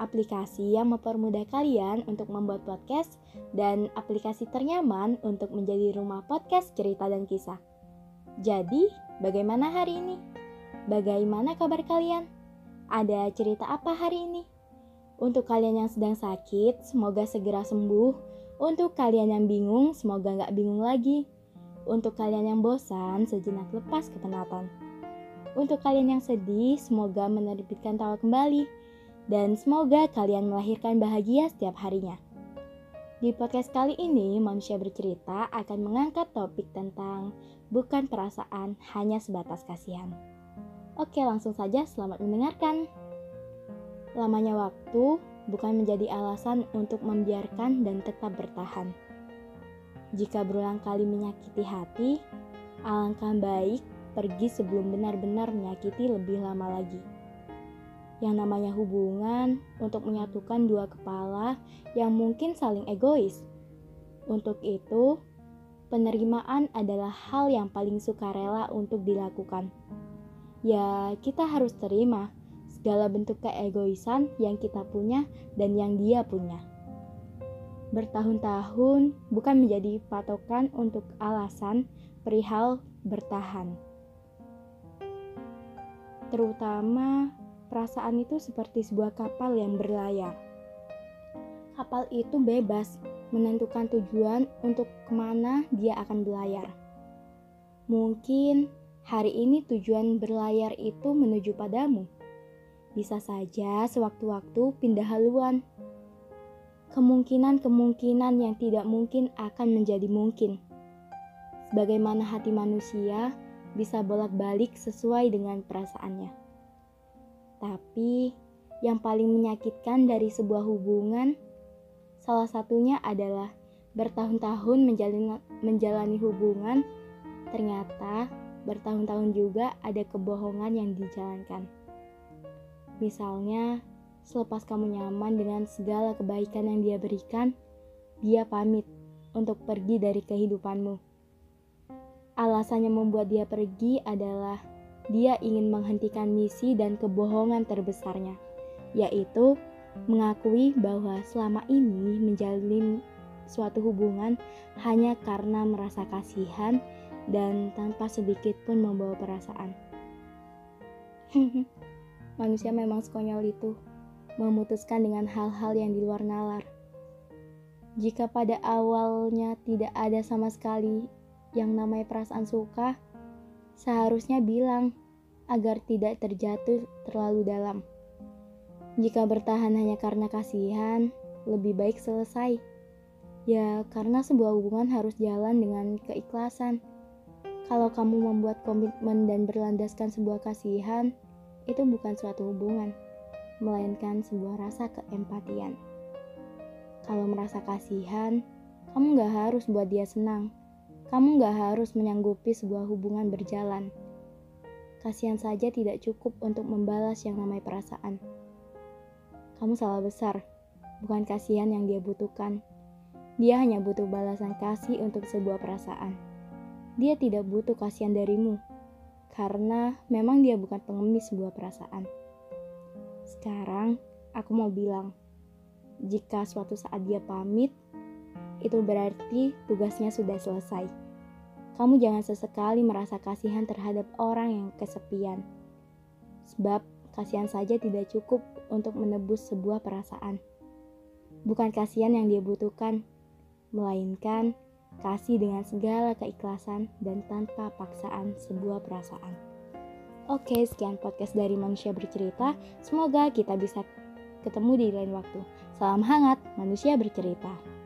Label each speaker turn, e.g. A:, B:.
A: aplikasi yang mempermudah kalian untuk membuat podcast dan aplikasi ternyaman untuk menjadi rumah podcast cerita dan kisah. Jadi, bagaimana hari ini? Bagaimana kabar kalian? Ada cerita apa hari ini? Untuk kalian yang sedang sakit, semoga segera sembuh. Untuk kalian yang bingung, semoga nggak bingung lagi. Untuk kalian yang bosan, sejenak lepas kepenatan. Untuk kalian yang sedih, semoga menerbitkan tawa kembali dan semoga kalian melahirkan bahagia setiap harinya. Di podcast kali ini, Manusia Bercerita akan mengangkat topik tentang bukan perasaan, hanya sebatas kasihan. Oke, langsung saja selamat mendengarkan. Lamanya waktu bukan menjadi alasan untuk membiarkan dan tetap bertahan. Jika berulang kali menyakiti hati, alangkah baik pergi sebelum benar-benar menyakiti lebih lama lagi yang namanya hubungan untuk menyatukan dua kepala yang mungkin saling egois. Untuk itu, penerimaan adalah hal yang paling sukarela untuk dilakukan. Ya, kita harus terima segala bentuk keegoisan yang kita punya dan yang dia punya. Bertahun-tahun bukan menjadi patokan untuk alasan perihal bertahan. Terutama Perasaan itu seperti sebuah kapal yang berlayar. Kapal itu bebas menentukan tujuan untuk ke mana dia akan berlayar. Mungkin hari ini tujuan berlayar itu menuju padamu. Bisa saja sewaktu-waktu pindah haluan. Kemungkinan-kemungkinan yang tidak mungkin akan menjadi mungkin. Sebagaimana hati manusia bisa bolak-balik sesuai dengan perasaannya. Tapi yang paling menyakitkan dari sebuah hubungan salah satunya adalah bertahun-tahun menjalani, menjalani hubungan ternyata bertahun-tahun juga ada kebohongan yang dijalankan. Misalnya, selepas kamu nyaman dengan segala kebaikan yang dia berikan, dia pamit untuk pergi dari kehidupanmu. Alasannya membuat dia pergi adalah dia ingin menghentikan misi dan kebohongan terbesarnya, yaitu mengakui bahwa selama ini menjalin suatu hubungan hanya karena merasa kasihan dan tanpa sedikit pun membawa perasaan. Manusia memang sekonyol itu, memutuskan dengan hal-hal yang di luar nalar. Jika pada awalnya tidak ada sama sekali yang namanya perasaan suka, seharusnya bilang agar tidak terjatuh terlalu dalam. Jika bertahan hanya karena kasihan, lebih baik selesai. Ya, karena sebuah hubungan harus jalan dengan keikhlasan. Kalau kamu membuat komitmen dan berlandaskan sebuah kasihan, itu bukan suatu hubungan, melainkan sebuah rasa keempatian. Kalau merasa kasihan, kamu gak harus buat dia senang kamu gak harus menyanggupi sebuah hubungan berjalan. Kasihan saja tidak cukup untuk membalas yang namanya perasaan. Kamu salah besar, bukan kasihan yang dia butuhkan. Dia hanya butuh balasan kasih untuk sebuah perasaan. Dia tidak butuh kasihan darimu, karena memang dia bukan pengemis sebuah perasaan. Sekarang, aku mau bilang, jika suatu saat dia pamit, itu berarti tugasnya sudah selesai. Kamu jangan sesekali merasa kasihan terhadap orang yang kesepian. Sebab kasihan saja tidak cukup untuk menebus sebuah perasaan. Bukan kasihan yang dia butuhkan, melainkan kasih dengan segala keikhlasan dan tanpa paksaan sebuah perasaan. Oke, sekian podcast dari Manusia Bercerita. Semoga kita bisa ketemu di lain waktu. Salam hangat, Manusia Bercerita.